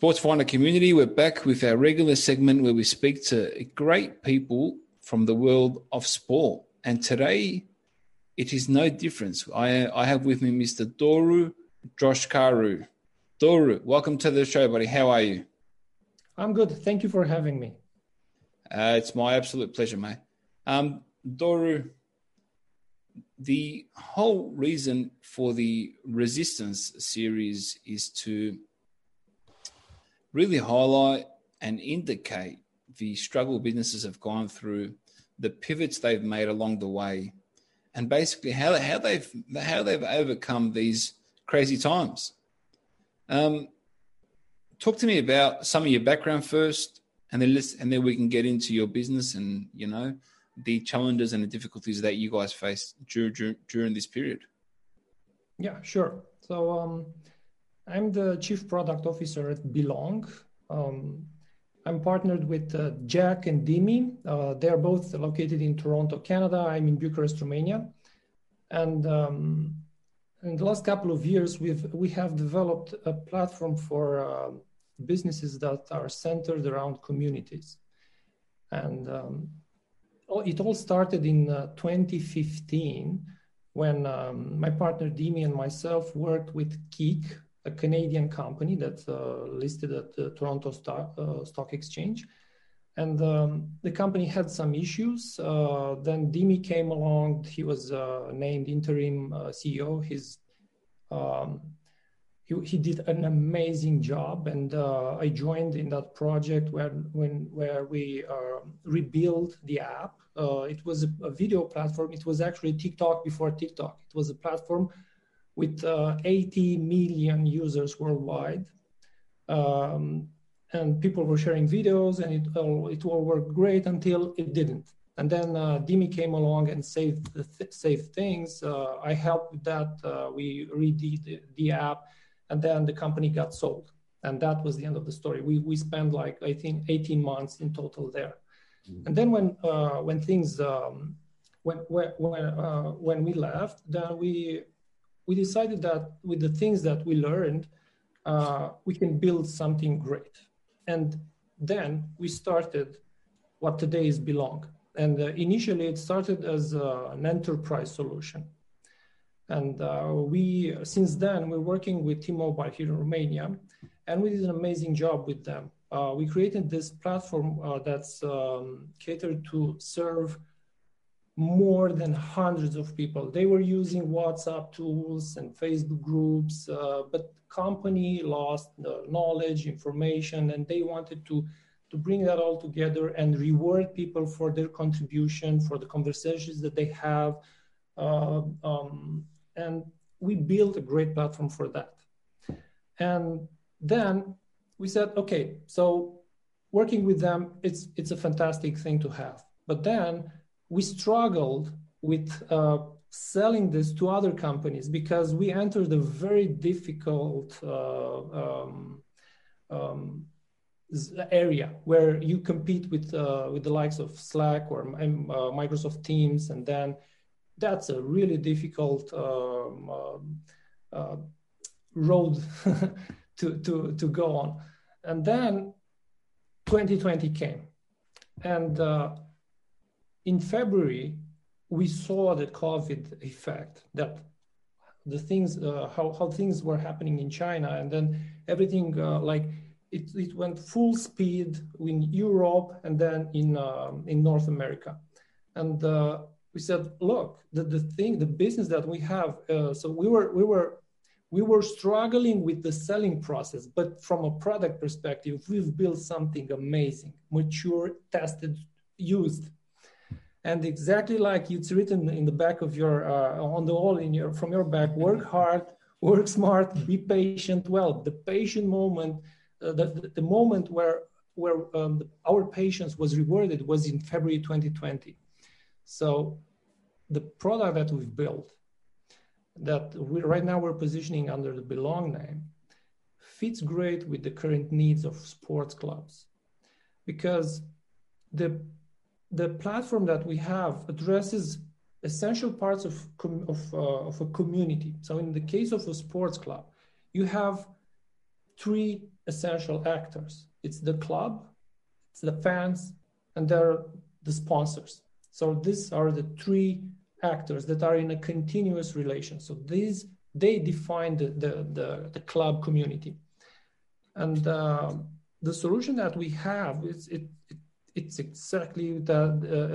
Sports Finder community, we're back with our regular segment where we speak to great people from the world of sport. And today, it is no difference. I, I have with me Mr. Doru Joshkaru. Doru, welcome to the show, buddy. How are you? I'm good. Thank you for having me. Uh, it's my absolute pleasure, mate. Um, Doru, the whole reason for the Resistance series is to really highlight and indicate the struggle businesses have gone through, the pivots they've made along the way, and basically how, how they've how they've overcome these crazy times. Um, talk to me about some of your background first, and then let's, and then we can get into your business and you know the challenges and the difficulties that you guys faced during during this period. Yeah, sure. So um, I'm the chief product officer at Belong. Um, I'm partnered with uh, Jack and Dimi. Uh, they're both located in Toronto, Canada. I'm in Bucharest, Romania. And um, in the last couple of years, we've we have developed a platform for uh, businesses that are centered around communities. And um, oh, it all started in uh, 2015 when um, my partner Dimi and myself worked with Keek, a Canadian company that's uh, listed at the Toronto Stock, uh, Stock Exchange. And um, the company had some issues. Uh, then Dimi came along. He was uh, named interim uh, CEO. His, um, he, he did an amazing job. And uh, I joined in that project where, when, where we rebuilt the app. it was a, a video platform. It was actually TikTok before TikTok. It was a platform with uh, 80 million users worldwide. Um, and people were sharing videos and it all, it all worked great until it didn't. And then uh, Dimi came along and saved, th- saved things. Uh, I helped with that. Uh, we redid the, the app and then the company got sold. And that was the end of the story. We, we spent like, I think, 18 months in total there. Mm-hmm. And then when, uh, when things, um, when, when, when, uh, when we left, then we we decided that with the things that we learned, uh, we can build something great. And then we started what today is Belong. And uh, initially, it started as uh, an enterprise solution. And uh, we, since then, we're working with T-Mobile here in Romania, and we did an amazing job with them. Uh, we created this platform uh, that's um, catered to serve more than hundreds of people. They were using WhatsApp tools and Facebook groups, uh, but company lost knowledge, information, and they wanted to to bring that all together and reward people for their contribution, for the conversations that they have, uh, um, and we built a great platform for that. And then we said, okay, so working with them, it's it's a fantastic thing to have, but then we struggled with uh, selling this to other companies because we entered a very difficult uh, um, um, area where you compete with uh, with the likes of Slack or um, Microsoft Teams, and then that's a really difficult um, uh, uh, road to to to go on. And then 2020 came, and uh, in February, we saw the COVID effect that the things, uh, how, how things were happening in China, and then everything uh, like it, it went full speed in Europe and then in, uh, in North America. And uh, we said, look, the, the thing, the business that we have, uh, so we were, we were, we were struggling with the selling process, but from a product perspective, we've built something amazing, mature, tested, used and exactly like it's written in the back of your uh, on the wall in your from your back work hard work smart, be patient. Well, the patient moment, uh, the, the, moment where where um, our patience was rewarded was in February 2020. So the product that we've built, that we right now we're positioning under the Belong name, fits great with the current needs of sports clubs, because the the platform that we have addresses essential parts of, of, uh, of a community. So in the case of a sports club, you have three essential actors. It's the club, it's the fans, and there are the sponsors. So these are the three actors that are in a continuous relation. So these they define the the, the, the club community, and uh, the solution that we have is it, it it's exactly the,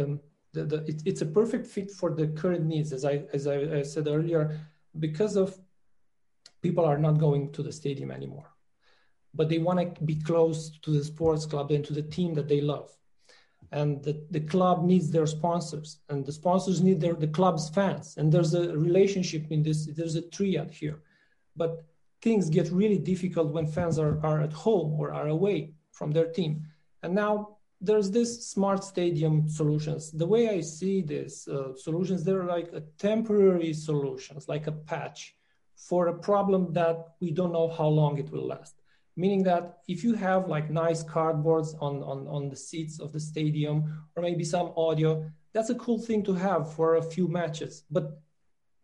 um, the, the it, it's a perfect fit for the current needs as I as I, I said earlier because of people are not going to the stadium anymore. But they want to be close to the sports club and to the team that they love. And the, the club needs their sponsors and the sponsors need their the club's fans. And there's a relationship in this there's a triad here. But things get really difficult when fans are, are at home or are away from their team. And now there's this smart stadium solutions the way i see this uh, solutions they're like a temporary solutions like a patch for a problem that we don't know how long it will last meaning that if you have like nice cardboards on, on, on the seats of the stadium or maybe some audio, that's a cool thing to have for a few matches. But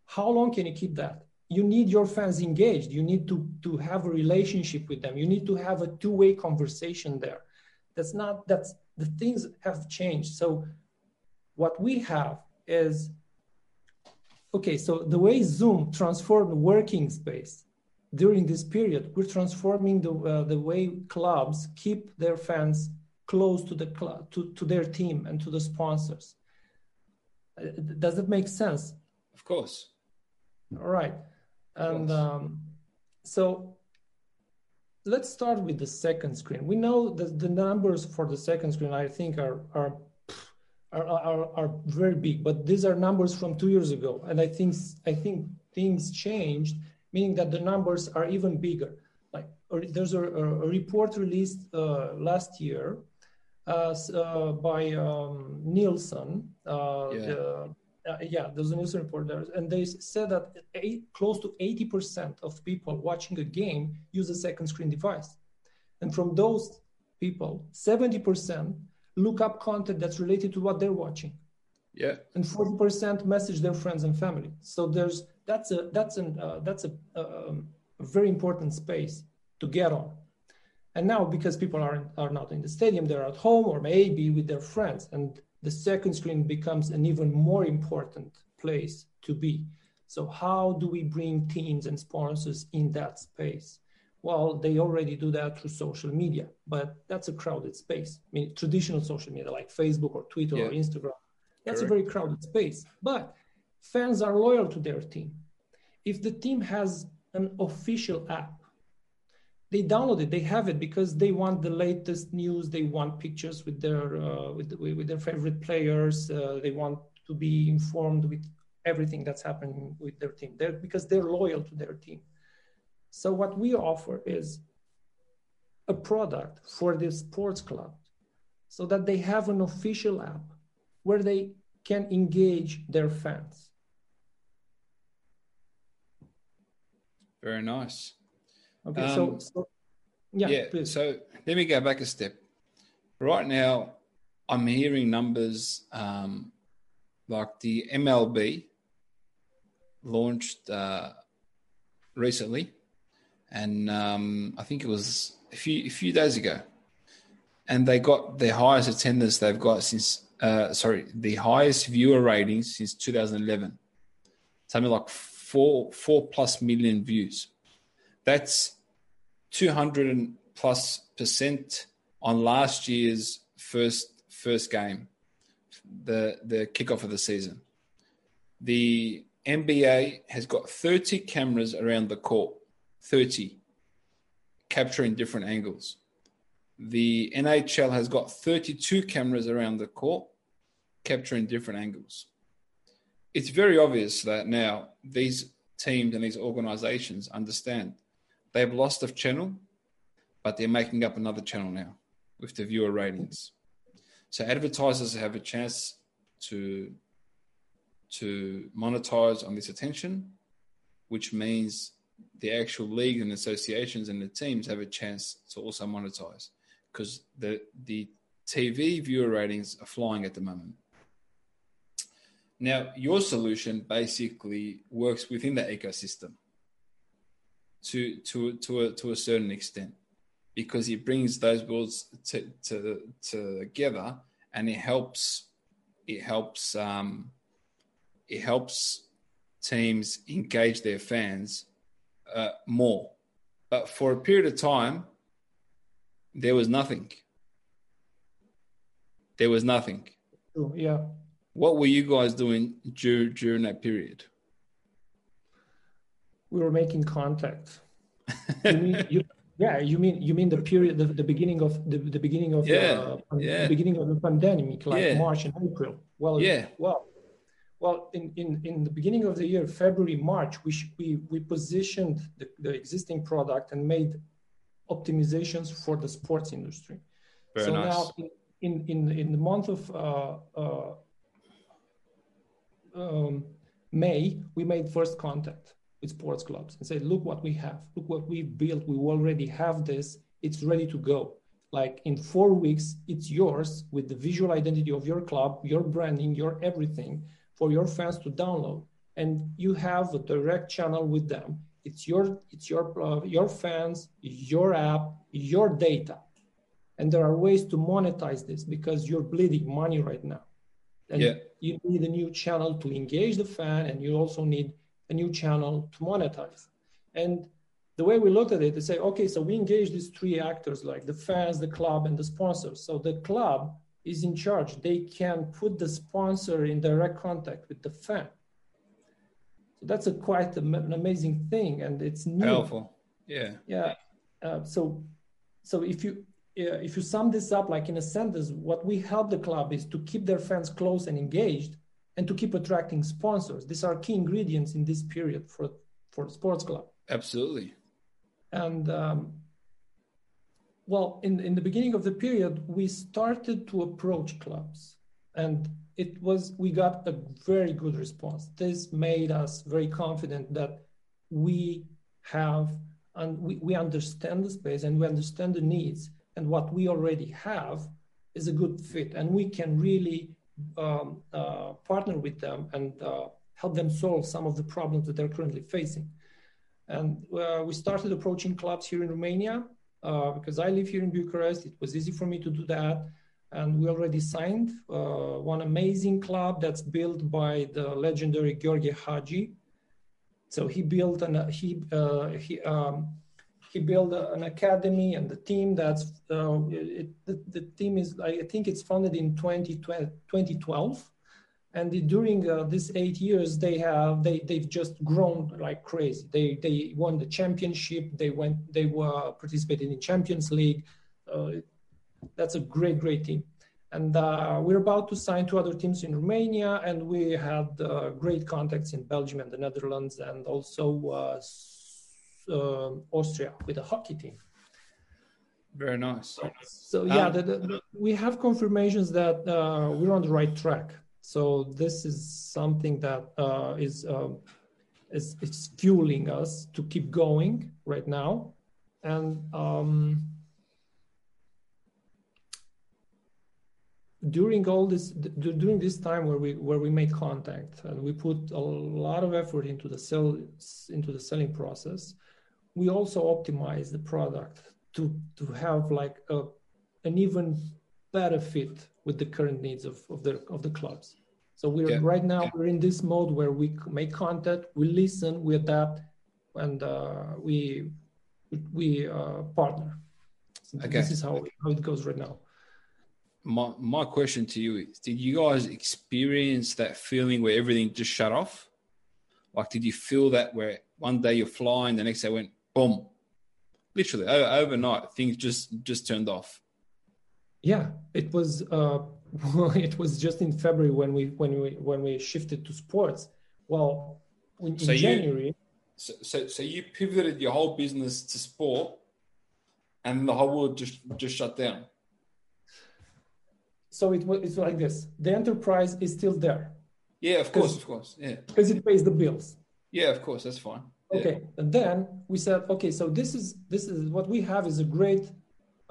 how long can you keep that? You need your fans engaged. You need to, to have a relationship with them. You need to have a two-way conversation there. That's not, that's, the things have changed. So what we have is, okay, so the way Zoom transformed working space during this period, we're transforming the, uh, the way clubs keep their fans close to the club, to, to their team and to the sponsors. Uh, does it make sense? Of course. All right. And um, so let's start with the second screen. We know that the numbers for the second screen, I think, are, are are, are, are very big, but these are numbers from two years ago. And I think I think things changed meaning that the numbers are even bigger. Like there's a, a report released uh, last year uh, uh, by um, Nielsen. Uh, yeah. The, uh, yeah, there's a Nielsen report there, and they said that eight, close to 80% of people watching a game use a second screen device. And from those people, 70% look up content that's related to what they're watching. Yeah. And 40% message their friends and family. So there's that's a that's an uh, that's a, um, a, very important space to get on. And now because people are are not in the stadium, they're at home or maybe with their friends, and the second screen becomes an even more important place to be. So how do we bring teams and sponsors in that space? Well, they already do that through social media, but that's a crowded space. I mean, traditional social media like Facebook or Twitter yeah. or Instagram, that's Correct. a very crowded space. But fans are loyal to their team. If the team has an official app, they download it. They have it because they want the latest news. They want pictures with their uh, with, with their favorite players. Uh, they want to be informed with everything that's happening with their team. They're, because they're loyal to their team. So what we offer is a product for the sports club, so that they have an official app where they can engage their fans. Very nice. Okay, um, so, so, yeah, yeah. Please. So let me go back a step. Right now, I'm hearing numbers um, like the MLB launched uh, recently, and um, I think it was a few a few days ago, and they got their highest attendance they've got since uh, sorry the highest viewer ratings since 2011, something like four four plus million views. That's 200 plus percent on last year's first first game, the the kickoff of the season. The NBA has got 30 cameras around the court, 30 capturing different angles. The NHL has got 32 cameras around the court, capturing different angles it's very obvious that now these teams and these organizations understand they've lost a channel, but they're making up another channel now with the viewer ratings. So advertisers have a chance to to monetize on this attention, which means the actual league and associations and the teams have a chance to also monetize because the the TV viewer ratings are flying at the moment. Now, your solution basically works within the ecosystem to to to a, to a certain extent because it brings those worlds to, to, to together and it helps it helps um, it helps teams engage their fans uh, more. But for a period of time, there was nothing. There was nothing. Oh, yeah. What were you guys doing during, during that period? We were making contact. you mean, you, yeah, you mean you mean the period, the, the beginning of the, the beginning of yeah, the, yeah. the beginning of the pandemic, like Yeah. March and April. Well, Yeah. well, well, in, in, in the beginning of the year, February, March, we sh- we we positioned the, the existing product and made optimizations for the sports industry. Very so nice. now in, in in in the month of uh, uh, um, May, we made first contact with sports clubs and say, "Look what we have. Look what we've built. We already have this. It's ready to go. Like in four weeks, it's yours with the visual identity of your club, your branding, your everything for your fans to download. And you have a direct channel with them. It's your it's your uh, your fans, your app, your data." And there are ways to monetize this because you're bleeding money right now. And Yeah. you need a new channel to engage the fan, and you also need a new channel to monetize. And the way we looked at it is say, okay, so we engage these three actors like the fans, the club, and the sponsors. So the club is in charge. They can put the sponsor in direct contact with the fan. So that's a quite an amazing thing, and it's new Powerful. Yeah. yeah uh, so so if you if you sum this up like in a sentence what we help the club is to keep their fans close and engaged and to keep attracting sponsors. These are key ingredients in this period for for the sports club. Absolutely. and um, well in, in the beginning of the period we started to approach clubs and it was we got a very good response. This made us very confident that we have and we, we understand the space and we understand the needs and what we already have is a good fit and we can really um, uh, partner with them and uh, help them solve some of the problems that they're currently facing and uh, we started approaching clubs here in Romania uh, because I live here in Bucharest. It was easy for me to do that. And we already signed uh, one amazing club that's built by the legendary George Hagi. So he built an he uh, he um, he built an academy and the team that's uh, it, the, the team is I think it's founded in 2012, 2012 and during uh, these eight years they have they they've just grown like crazy. They they won the championship. They went they were participating in champions league. Uh, that's a great great team. And uh, we're about to sign two other teams in romania and we had uh, great contacts in belgium and the netherlands and also uh, austria with a hockey team Very nice. so yeah, Um, the, the, we have confirmations that uh, we're on the right track. So this is something that uh, is um, is it's fueling us to keep going right now, and um, during all this d- during this time where we where we made contact and we put a lot of effort into the sell into the selling process we also optimize the product to to have like a an even better fit with the current needs of, of the of the clubs so we're Yeah. right now we're in this mode where we make content we listen we adapt and uh, we we uh, partner So Okay. this is how, how it goes right now My my question to you is: Did you guys experience that feeling where everything just shut off? Like, did you feel that where one day you're flying, the next day went boom, literally overnight, things just just turned off. Yeah, it was uh, it was just in February when we when we when we shifted to sports. Well, in, in So you- January, So, so, so you pivoted your whole business to sport, and the whole world just just shut down. So it was it's like this: the enterprise is still there. Yeah, of course, of course, yeah, because it pays the bills. Yeah, of course, that's fine. Yeah. Okay, and then we said, okay, so this is this is what we have is a great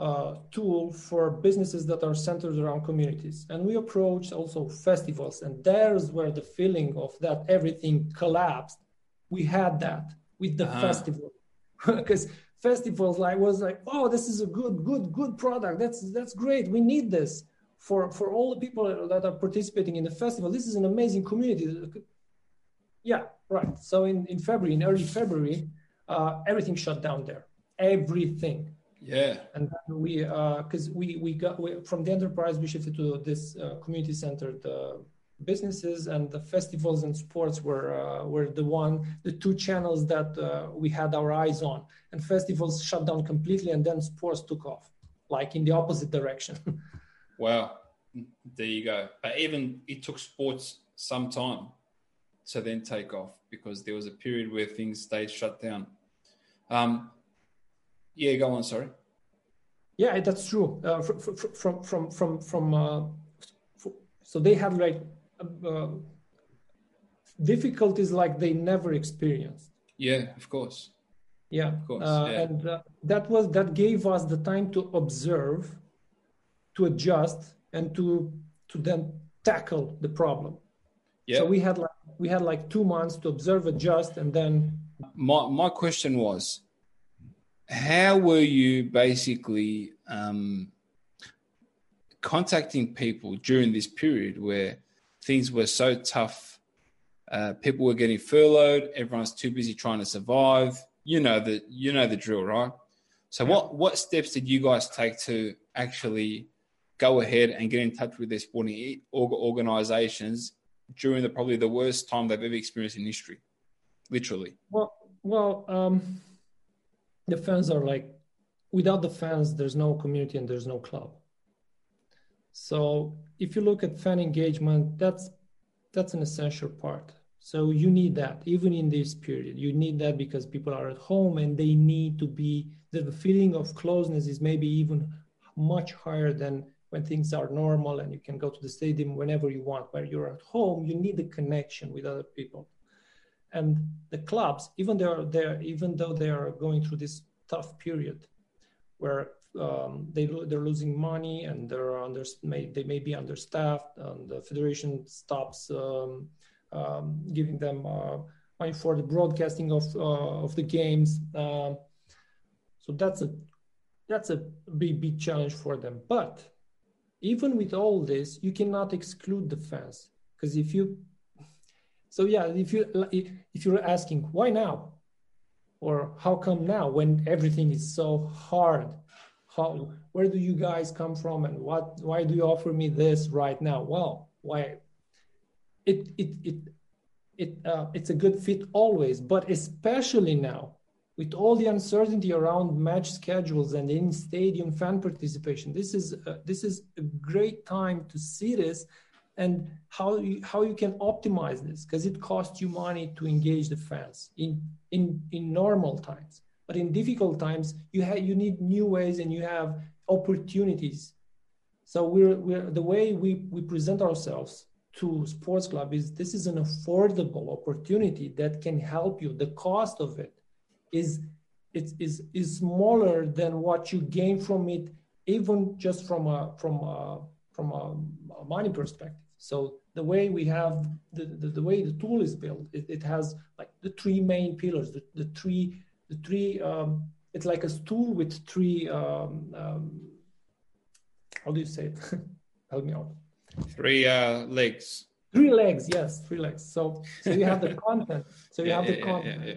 uh, tool for businesses that are centered around communities. And we approach also festivals, and there's where the feeling of that everything collapsed. We had that with the uh-huh. festival because festivals like was like, oh, this is a good, good, good product. That's that's great. We need this for for all the people that are participating in the festival. This is an amazing community. Yeah, right. So in in February, in early February, uh, everything shut down there. Everything yeah. And we, because uh, we we got we, from the enterprise, we shifted to this uh, community-centered uh, businesses, and the festivals and sports were uh, were the one, the two channels that uh, we had our eyes on. And festivals shut down completely, and then sports took off, like in the opposite direction. wow, there you go. But even it took sports some time to then take off because there was a period where things stayed shut down. Um, yeah, go on. Sorry. Yeah, that's true. Uh, from from from from from. Uh, so they had like uh, difficulties like they never experienced. Yeah, of course. Yeah, of course. Uh, yeah. And uh, that was that gave us the time to observe, to adjust, and to to then tackle the problem. Yeah. So we had like we had like two months to observe, adjust, and then. My my question was, how were you basically um, contacting people during this period where things were so tough? Uh, people were getting furloughed. Everyone's too busy trying to survive. You know the you know the drill, right? So, what what steps did you guys take to actually go ahead and get in touch with their sporting organizations during the probably the worst time they've ever experienced in history, literally? Well, well. Um the fans are like without the fans there's no community and there's no club so if you look at fan engagement that's that's an essential part so you need that even in this period you need that because people are at home and they need to be the, the feeling of closeness is maybe even much higher than when things are normal and you can go to the stadium whenever you want where you're at home you need the connection with other people and the clubs, even though they're even though they are going through this tough period, where um, they they're losing money and they're under may, they may be understaffed, and the federation stops um, um, giving them uh, money for the broadcasting of uh, of the games. Um, so that's a that's a big big challenge for them. But even with all this, you cannot exclude the fans because if you so yeah, if you if you're asking why now, or how come now when everything is so hard, how where do you guys come from and what why do you offer me this right now? Well, why? It it it it uh, it's a good fit always, but especially now with all the uncertainty around match schedules and in stadium fan participation. This is uh, this is a great time to see this and how you, how you can optimize this because it costs you money to engage the fans in in in normal times. But in difficult times you have you need new ways and you have opportunities. So we're we're the way we we present ourselves to sports club is this is an affordable opportunity that can help you. The cost of it is it is is smaller than what you gain from it even just from a from a from a money perspective. So the way we have the, the, the way the tool is built, it, it, has like the three main pillars, the, the three, the three, um, it's like a stool with three, um, um, how do you say it? Help me out. Three uh, legs. Three legs, yes, three legs. So, so you have the content. So you yeah, have the yeah, content. Yeah,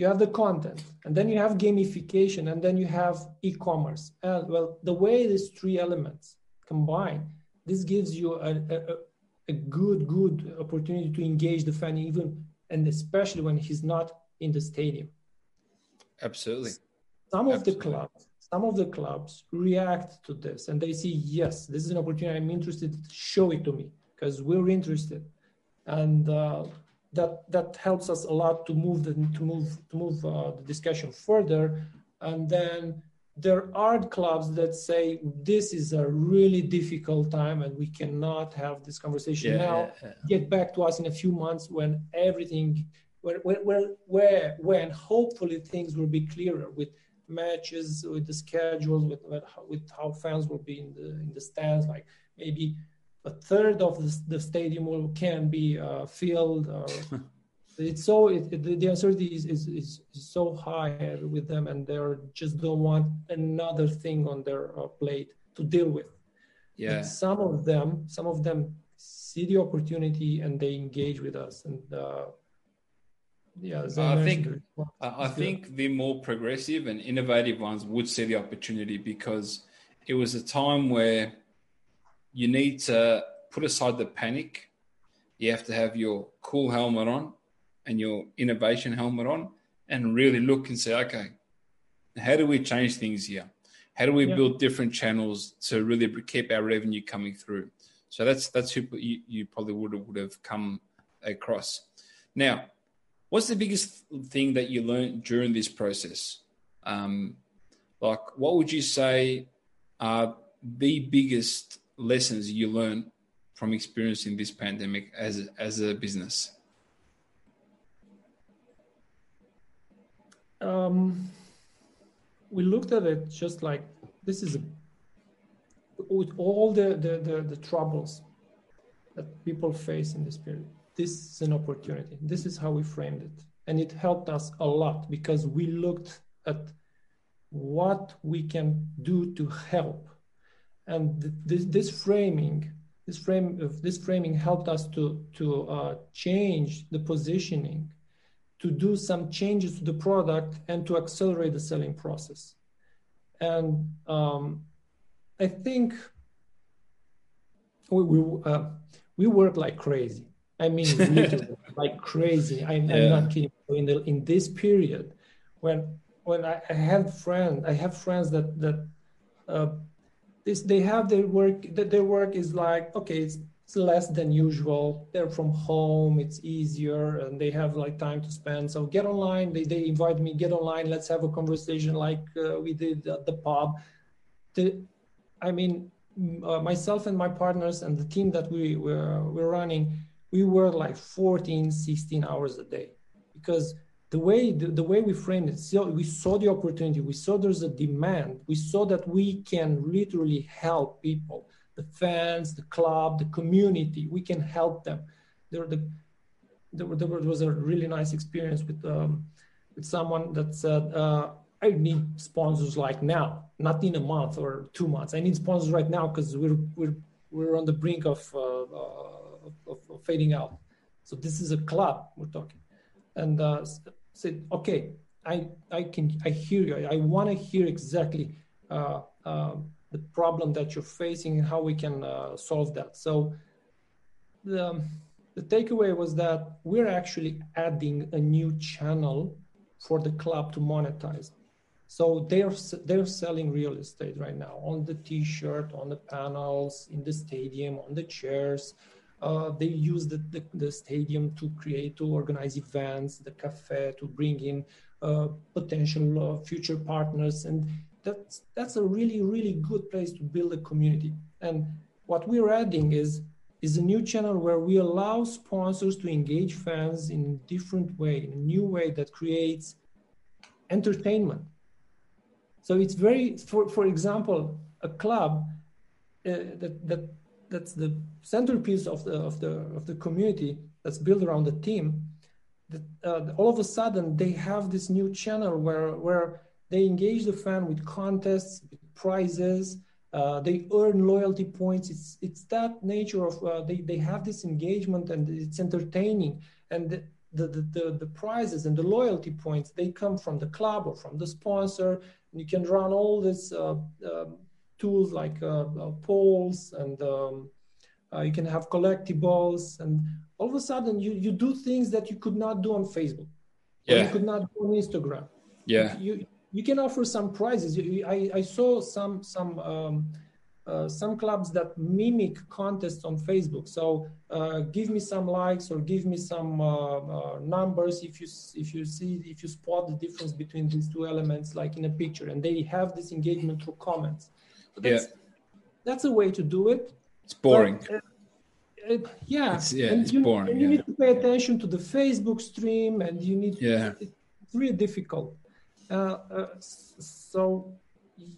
you have the content, and then you have gamification, and then you have e-commerce. And well, the way these three elements combine, this gives you a, a, a good, good opportunity to engage the fan even, and especially when he's not in the stadium. Absolutely. Some of Absolutely. the clubs, some of the clubs react to this and they see, yes, this is an opportunity. I'm interested. Show it to me because we're interested. And uh, that that helps us a lot to move the to move to move uh, the discussion further and then there are clubs that say this is a really difficult time and we cannot have this conversation yeah, now yeah, yeah. get back to us in a few months when everything where, where, where when hopefully things will be clearer with matches with the schedules with with how fans will be in the in the stands like maybe a third of the, the stadium will, can be uh, filled. Or, it's so it, it, the uncertainty is, is, is, so high with them, and they just don't want another thing on their uh, plate to deal with. Yeah. But some of them, some of them see the opportunity and they engage with us, and uh, yeah, I, I think I think the more progressive and innovative ones would see the opportunity because it was a time where you need to put aside the panic. You have to have your cool helmet on and your innovation helmet on and really look and say, okay, how do we change things here? How do we yeah. build different channels to really keep our revenue coming through? So that's that's who you, you probably would have, would have come across. Now, what's the biggest thing that you learned during this process? Um, like, what would you say are the biggest lessons you learn from experiencing this pandemic as as a business? Um, we looked at it just like this is a, with all the, the, the, the troubles that people face in this period. This is an opportunity. This is how we framed it. And it helped us a lot because we looked at what we can do to help and this, this framing this frame of this framing helped us to to uh, change the positioning to do some changes to the product and to accelerate the selling process. And um, i think we we, uh, we work like crazy. I mean like crazy. I'm, yeah. I'm, not kidding. In the in this period when when i, I have friends i have friends that that uh, this they have their work their work is like okay it's, it's less than usual. They're from home it's easier and they have like time to spend. So get online they, they invite me get online let's have a conversation like uh, we did at the pub. The, i mean uh, myself and my partners and the team that we were, were running we were like 14 16 hours a day because the way the, the way we framed it so we saw the opportunity we saw there's a demand we saw that we can literally help people the fans the club the community we can help them there, the, there, was a really nice experience with um, with someone that said uh, I need sponsors like now, not in a month or two months. I need sponsors right now because we're we're we're on the brink of, uh, of, of, fading out. So this is a club we're talking, and uh, said, okay, I, I can, I hear you. I want to hear exactly uh, uh, the problem that you're facing and how we can uh, solve that. So the, the takeaway was that we're actually adding a new channel for the club to monetize. So they're they're selling real estate right now on the T-shirt, on the panels, in the stadium, on the chairs, uh, they use the, the, the, stadium to create, to organize events, the cafe to bring in uh, potential uh, future partners. And that's, that's a really, really good place to build a community. And what we're adding is, is a new channel where we allow sponsors to engage fans in a different way, in a new way that creates entertainment. So it's very, for, for example, a club uh, that, that that's the centerpiece of the of the of the community that's built around the team that uh, all of a sudden they have this new channel where where they engage the fan with contests with prizes uh, they earn loyalty points. It's it's that nature of uh, they they have this engagement and it's entertaining. And the, the, the, the, prizes and the loyalty points they come from the club or from the sponsor. And you can run all this uh, um, tools like uh, uh, polls and um, uh, you can have collectibles and all of a sudden you, you do things that you could not do on facebook yeah. you could not do on instagram yeah you you can offer some prizes I, I saw some some um, uh, some clubs that mimic contests on Facebook. So uh, give me some likes or give me some uh, uh, numbers if you if you see if you spot the difference between these two elements, like in a picture, and they have this engagement through comments. That's, yeah. that's a way to do it. It's boring. But, uh, yeah, it's, yeah, and it's you, boring. And you need to pay attention to the Facebook stream, and you need. Yeah. It's really difficult. so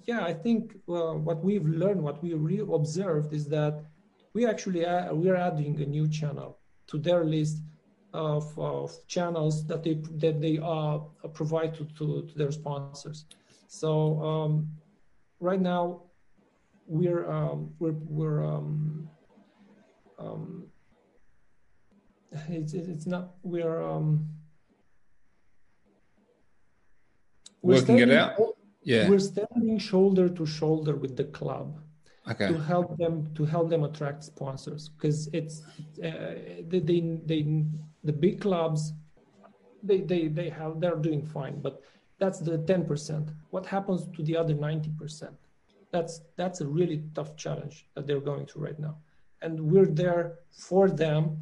yeah, I think uh, what we've learned, what we really observed is that we actually are, we are adding a new channel to their list of, of channels that they that they uh, provide to, to, to their sponsors. So um, right now we're um, we're we're um, um, it's it's not we're um, we're working it out? yeah. we're standing shoulder to shoulder with the club okay. to help them to help them attract sponsors because it's uh, they, they they the big clubs they they they have they're doing fine but that's the 10% what happens to the other 90% that's that's a really tough challenge that they're going through right now and we're there for them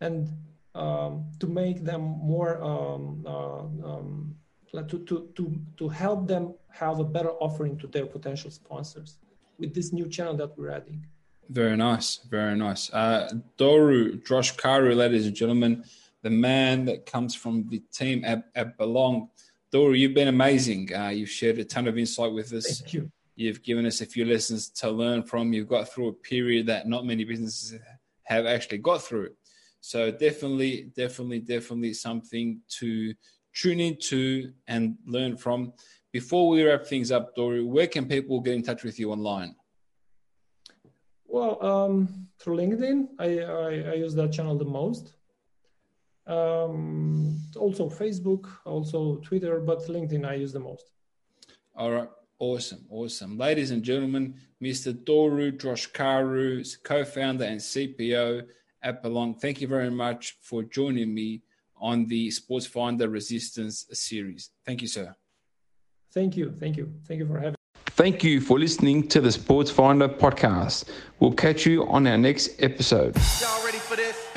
and um, to make them more um, uh, um, to, to, to, to help them have a better offering to their potential sponsors with this new channel that we're adding. Very nice, very nice. Uh, Doru Droshkaru, ladies and gentlemen, the man that comes from the team at, at Belong. Doru, you've been amazing. Uh, you've shared a ton of insight with us. Thank you. You've given us a few lessons to learn from. You've got through a period that not many businesses have actually got through. So definitely, definitely, definitely something to tune into and learn from. Before we wrap things up, Doru, where can people get in touch with you online? Well, um, through LinkedIn, I, I, I, use that channel the most. Um, also Facebook, also Twitter, but LinkedIn I use the most. All right, awesome, awesome. Ladies and gentlemen, Mr. Doru Droshkaru, co-founder and CPO at Belong. Thank you very much for joining me on the Sports Finder Resistance series. Thank you, sir. Thank you. Thank you. Thank you for having Thank you for listening to the Sports Finder podcast. We'll catch you on our next episode. Y'all ready for this?